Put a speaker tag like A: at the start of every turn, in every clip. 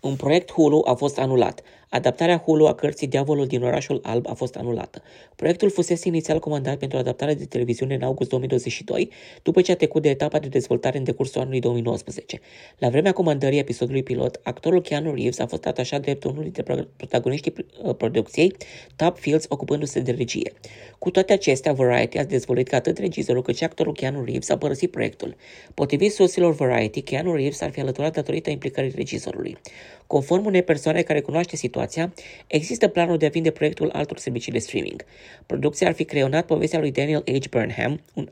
A: Un proiect Hulu a fost anulat. Adaptarea Hulu a cărții Diavolul din orașul alb a fost anulată. Proiectul fusese inițial comandat pentru adaptarea de televiziune în august 2022, după ce a trecut de etapa de dezvoltare în decursul anului 2019. La vremea comandării episodului pilot, actorul Keanu Reeves a fost atașat drept unul dintre protagoniștii uh, producției, Top Fields ocupându-se de regie. Cu toate acestea, Variety a dezvolit că atât regizorul cât și actorul Keanu Reeves a părăsit proiectul. Potrivit surselor Variety, Keanu Reeves ar fi alăturat datorită implicării regizorului. Conform unei persoane care cunoaște situația, există planul de a vinde proiectul altor servicii de streaming. Producția ar fi creionat povestea lui Daniel H. Burnham, un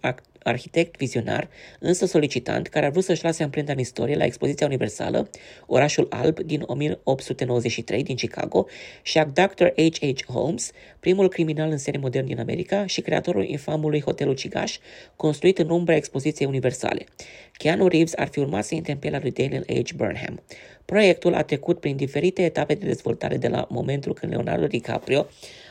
A: arhitect vizionar, însă solicitant, care a vrut să-și lase amprenta în istorie la expoziția universală, Orașul Alb din 1893 din Chicago, și Dr. H.H. Holmes, primul criminal în serie modern din America și creatorul infamului Hotelul Cigaș, construit în umbra expoziției universale. Keanu Reeves ar fi urmat să intre în pielea lui Daniel H. Burnham. Proiectul a trecut prin diferite etape de dezvoltare de la momentul când Leonardo DiCaprio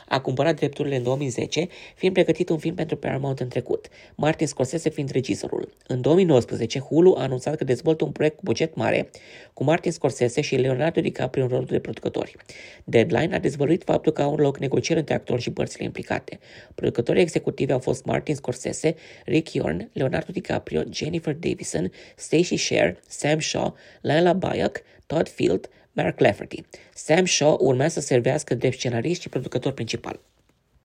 A: a cumpărat drepturile în 2010, fiind pregătit un film pentru Paramount în trecut, Martin Scorsese fiind regizorul. În 2019, Hulu a anunțat că dezvoltă un proiect cu buget mare cu Martin Scorsese și Leonardo DiCaprio în rolul de producători. Deadline a dezvăluit faptul că au un loc negocieri între actori și părțile implicate. Producătorii executivi au fost Martin Scorsese, Rick Yorn, Leonardo DiCaprio, Jennifer Davison, Stacey Sher, Sam Shaw, Lila Bayek, Todd Field, Mark Lafferty. Sam Shaw urmează să servească drept scenarist și producător principal.